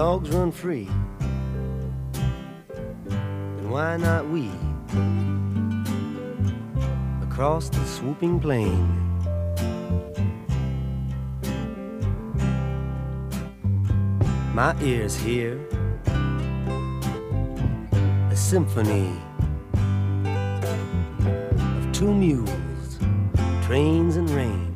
dogs run free, then why not we? Across the swooping plain. My ears hear a symphony of two mules, trains and rain.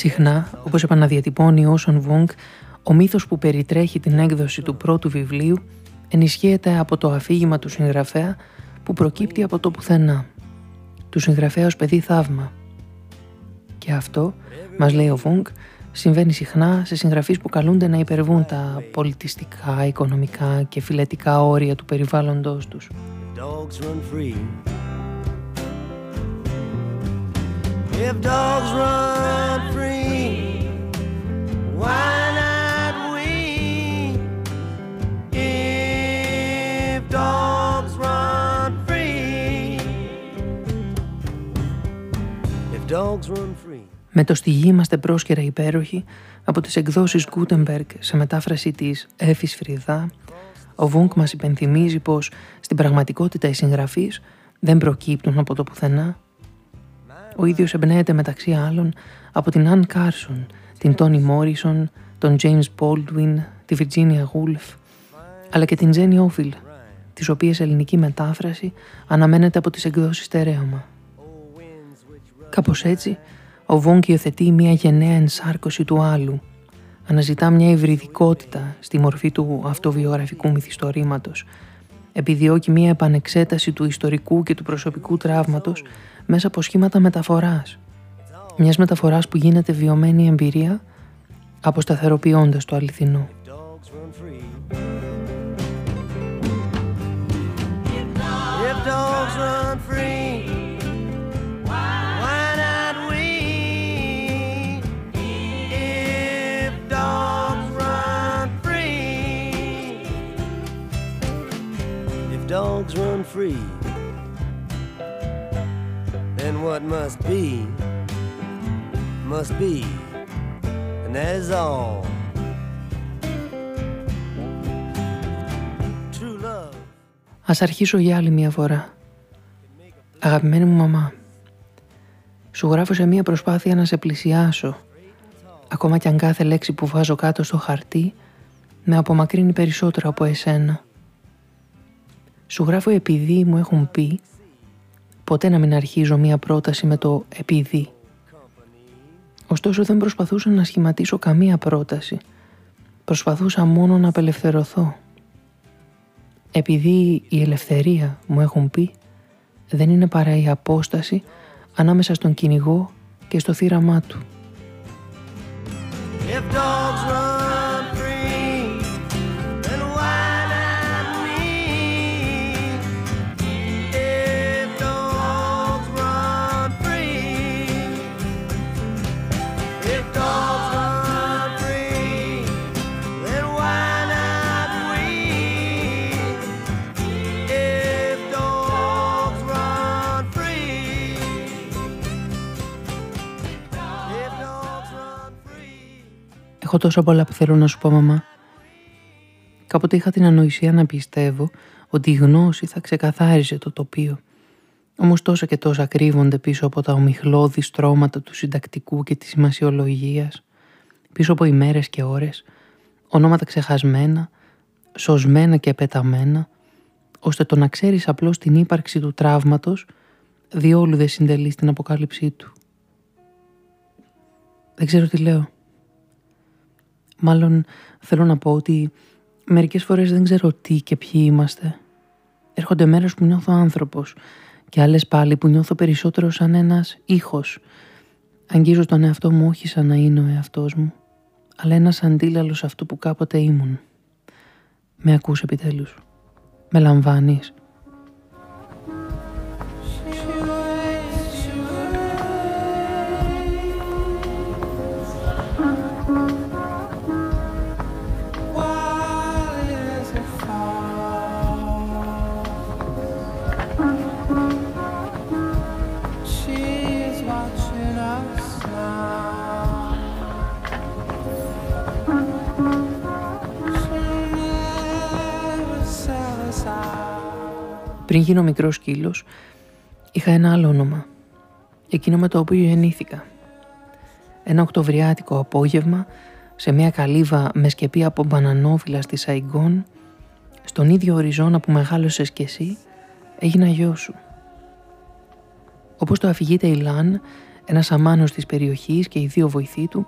Συχνά, όπως επαναδιατυπώνει ο Όσεαν Βουόνγκ, ο μύθος που περιτρέχει την έκδοση του πρώτου βιβλίου ενισχύεται από το αφήγημα του συγγραφέα που προκύπτει από το πουθενά. Του συγγραφέα ως παιδί θαύμα. Και αυτό, μας λέει ο Βουόνγκ, συμβαίνει συχνά σε συγγραφείς που καλούνται να υπερβούν τα πολιτιστικά, οικονομικά και φυλετικά όρια του περιβάλλοντος τους. If dogs run Με το στη γη είμαστε πρόσκαιρα υπέροχοι από τις εκδόσεις Gutenberg σε μετάφραση της Έφης Φρυδά, ο Βούγκ μας υπενθυμίζει πως στην πραγματικότητα οι συγγραφείς δεν προκύπτουν από το πουθενά, ο ίδιος εμπνέεται μεταξύ άλλων από την Αν Κάρσον, την Τόνι Μόρισον, τον James Baldwin, τη Virginia Woolf, αλλά και την Τζένι Όφιλ, της οποίας ελληνική μετάφραση αναμένεται από τις εκδόσεις Στερέωμα. Κάπως έτσι, ο Βουόνγκ υιοθετεί μια γενναία ενσάρκωση του άλλου, αναζητά μια υβριδικότητα στη μορφή του αυτοβιογραφικού μυθιστορήματος, επιδιώκει μια επανεξέταση του ιστορικού και του προσωπικού τραύματος μέσα από σχήματα μεταφοράς. Μιας μεταφοράς που γίνεται βιωμένη εμπειρία αποσταθεροποιώντας το αληθινό. dogs run free, then what must be, must be, and that is all. True love. Ας αρχίσω για άλλη μια φορά. Αγαπημένη μου μαμά, σου γράφω σε μια προσπάθεια να σε πλησιάσω, ακόμα κι αν κάθε λέξη που βάζω κάτω στο χαρτί με απομακρύνει περισσότερο από εσένα. Σου γράφω επειδή μου έχουν πει ποτέ να μην αρχίζω μία πρόταση με το επειδή. Ωστόσο δεν προσπαθούσα να σχηματίσω καμία πρόταση. Προσπαθούσα μόνο να απελευθερωθώ. Επειδή η ελευθερία μου έχουν πει δεν είναι παρά η απόσταση ανάμεσα στον κυνηγό και στο θύραμά του. Έχω τόσο πολλά που θέλω να σου πω, μαμά. Κάποτε είχα την ανοησία να πιστεύω ότι η γνώση θα ξεκαθάριζε το τοπίο. Όμως τόσα και τόσα κρύβονται πίσω από τα ομιχλώδη στρώματα του συντακτικού και της σημασιολογίας, πίσω από ημέρες και ώρες, ονόματα ξεχασμένα, σωσμένα και πεταμένα, ώστε το να ξέρεις απλώς την ύπαρξη του τραύματος διόλου δεν συντελείς στην αποκάλυψή του. Δεν ξέρω τι λέω. Μάλλον θέλω να πω ότι μερικές φορές δεν ξέρω τι και ποιοι είμαστε. Έρχονται μέρες που νιώθω άνθρωπος και άλλες πάλι που νιώθω περισσότερο σαν ένας ήχος. Αγγίζω τον εαυτό μου όχι σαν να είναι ο εαυτός μου, αλλά ένας αντίλαλος αυτού που κάποτε ήμουν. Με ακούς επιτέλους. Με λαμβάνεις. Πριν γίνω μικρός σκύλος, είχα ένα άλλο όνομα, εκείνο με το οποίο γεννήθηκα. Ένα οκτωβριάτικο απόγευμα, σε μια καλύβα με σκεπή από μπανανόφυλλα στη Σαϊγκόν, στον ίδιο οριζόνα που μεγάλωσες κι εσύ, έγινα γιος σου. Όπως το αφηγείται η Λαν, ένας αμάνος της περιοχής και οι δύο βοηθοί του,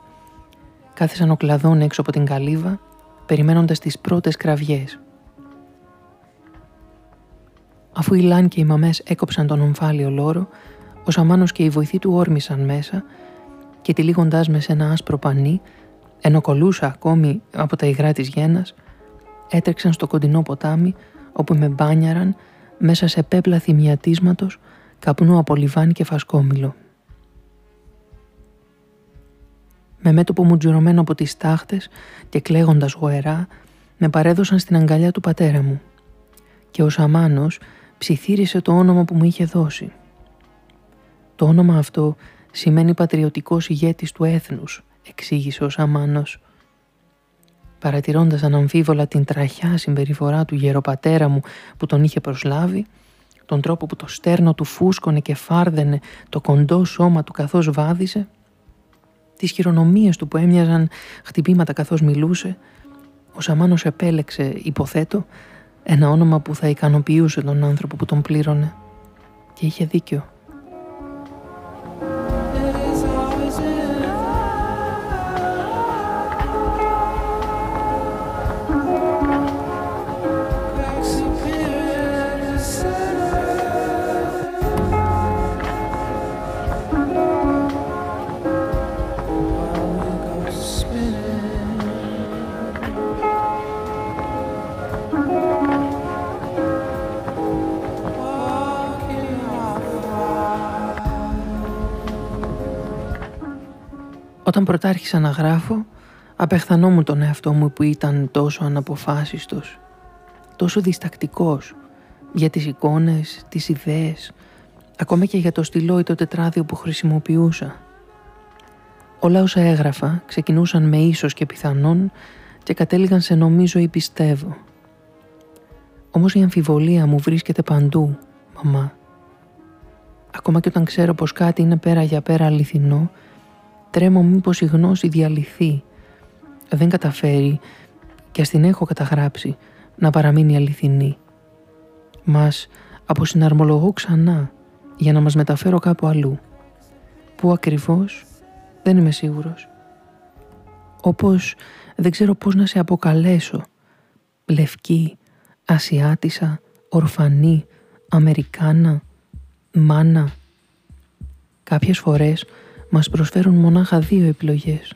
κάθισαν ο κλαδόν έξω από την καλύβα, περιμένοντας τις πρώτες κραυγές. Αφού η Λαν και οι μαμές έκοψαν τον ομφάλιο λόρο, ο Σαμάνος και οι βοηθοί του όρμησαν μέσα και τυλίγοντάς με σε ένα άσπρο πανί, ενώ κολούσα ακόμη από τα υγρά της γένας, έτρεξαν στο κοντινό ποτάμι όπου με μπάνιαραν μέσα σε πέπλα θυμιατίσματος καπνού από λιβάνι και φασκόμηλο. Με μέτωπο μου τζουρωμένο από τις τάχτες και κλαίγοντας γοερά, με παρέδωσαν στην αγκαλιά του πατέρα μου και ο Σαμάνος ψιθύρισε το όνομα που μου είχε δώσει. Το όνομα αυτό σημαίνει πατριωτικός ηγέτης του έθνους, εξήγησε ο Σαμάνος. Παρατηρώντας αναμφίβολα την τραχιά συμπεριφορά του γεροπατέρα μου που τον είχε προσλάβει, τον τρόπο που το στέρνο του φούσκωνε και φάρδενε το κοντό σώμα του καθώς βάδισε, τις χειρονομίες του που έμοιαζαν χτυπήματα καθώς μιλούσε, ο Σαμάνος επέλεξε, υποθέτω, ένα όνομα που θα ικανοποιούσε τον άνθρωπο που τον πλήρωνε. Και είχε δίκιο. Όταν πρωτάρχισα να γράφω, απεχθανόμουν τον εαυτό μου που ήταν τόσο αναποφάσιστος, τόσο διστακτικός για τις εικόνες, τις ιδέες, ακόμα και για το στυλό ή το τετράδιο που χρησιμοποιούσα. Όλα όσα έγραφα ξεκινούσαν με ίσως και πιθανόν και κατέληγαν σε νομίζω ή πιστεύω. Όμως η αμφιβολία μου βρίσκεται παντού, μαμά. Ακόμα και όταν ξέρω πως κάτι είναι πέρα για πέρα αληθινό, Τρέμω μήπως η γνώση διαλυθεί. Δεν καταφέρει και ας την έχω καταγράψει να παραμείνει αληθινή. Μας αποσυναρμολογώ ξανά για να μας μεταφέρω κάπου αλλού. Πού ακριβώς δεν είμαι σίγουρος. Όπως δεν ξέρω πώς να σε αποκαλέσω. Λευκή, Ασιάτισα, Ορφανή, Αμερικάνα, Μάνα. Κάποιες φορές μας προσφέρουν μονάχα δύο επιλογές.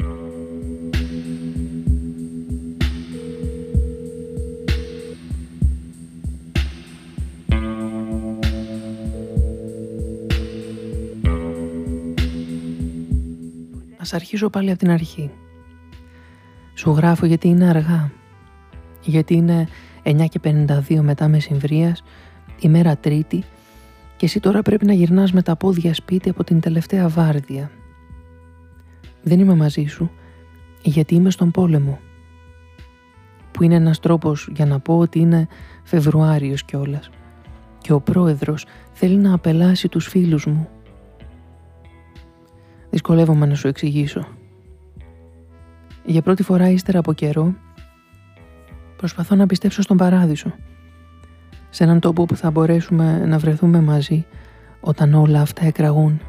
Ας αρχίσω πάλι από την αρχή. Σου γράφω γιατί είναι αργά. Γιατί είναι 9 και 52 μετά μεσημβρίας, ημέρα τρίτη και εσύ τώρα πρέπει να γυρνάς με τα πόδια σπίτι από την τελευταία βάρδια δεν είμαι μαζί σου γιατί είμαι στον πόλεμο που είναι ένας τρόπος για να πω ότι είναι Φεβρουάριος κιόλας. και ο πρόεδρος θέλει να απελάσει τους φίλους μου. Δυσκολεύομαι να σου εξηγήσω. Για πρώτη φορά ύστερα από καιρό προσπαθώ να πιστέψω στον παράδεισο σε έναν τόπο που θα μπορέσουμε να βρεθούμε μαζί όταν όλα αυτά εκραγούν.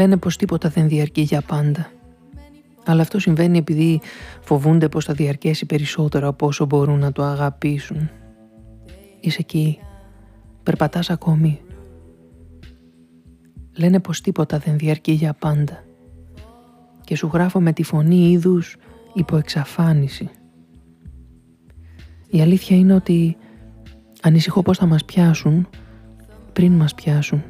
Λένε πως τίποτα δεν διαρκεί για πάντα. Αλλά αυτό συμβαίνει επειδή φοβούνται πως θα διαρκέσει περισσότερο από όσο μπορούν να το αγαπήσουν. Είσαι εκεί. Περπατάς ακόμη. Λένε πως τίποτα δεν διαρκεί για πάντα. Και σου γράφω με τη φωνή είδους υποεξαφάνιση. Η αλήθεια είναι ότι ανησυχώ πως θα μας πιάσουν πριν μας πιάσουν.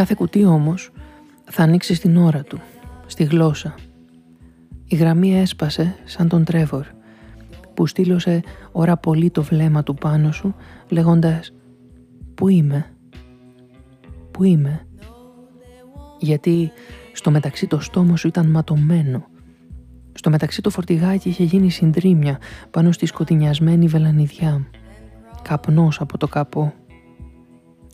Κάθε κουτί όμως θα ανοίξει στην ώρα του, στη γλώσσα. Η γραμμή έσπασε σαν τον Τρέβορ που στείλωσε ώρα πολύ το βλέμμα του πάνω σου λέγοντας «Πού είμαι» «Πού είμαι» γιατί στο μεταξύ το στόμα σου ήταν ματωμένο. Στο μεταξύ το φορτηγάκι είχε γίνει συντρίμια πάνω στη σκοτεινιασμένη βελανιδιά. Καπνός από το καπό.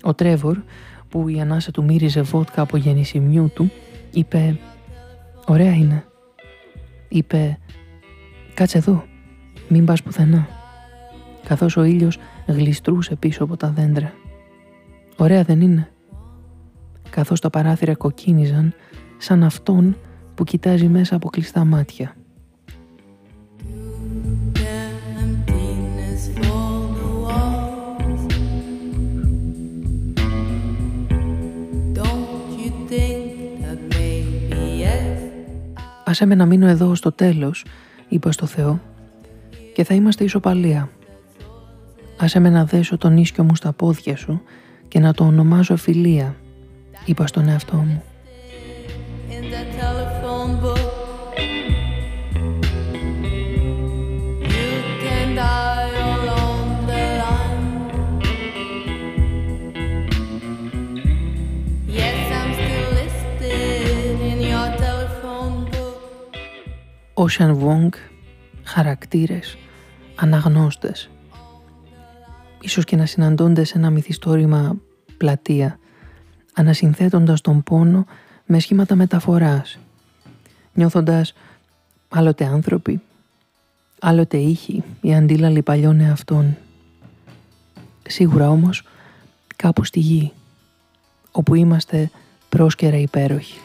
Ο Τρέβορ, που η ανάσα του μύριζε βότκα από γεννησιμιού του, είπε «Ωραία είναι». Είπε «Κάτσε εδώ, μην πας πουθενά». Καθώς ο ήλιος γλιστρούσε πίσω από τα δέντρα. «Ωραία δεν είναι» καθώς τα παράθυρα κοκκίνιζαν σαν αυτόν που κοιτάζει μέσα από κλειστά μάτια. Άσε με να μείνω εδώ στο τέλος, είπα στο Θεό, και θα είμαστε ισοπαλία. Άσε με να δέσω τον ίσκιο μου στα πόδια σου και να το ονομάζω φιλία, είπα στον εαυτό μου. Ocean Wong, χαρακτήρες, αναγνώστες. Ίσως και να συναντώνται σε ένα μυθιστόρημα πλατεία, ανασυνθέτοντας τον πόνο με σχήματα μεταφοράς, νιώθοντας άλλοτε άνθρωποι, άλλοτε ήχοι ή αντίλαλοι παλιών εαυτών. Σίγουρα όμως κάπου στη γη, όπου είμαστε πρόσκαιρα υπέροχοι.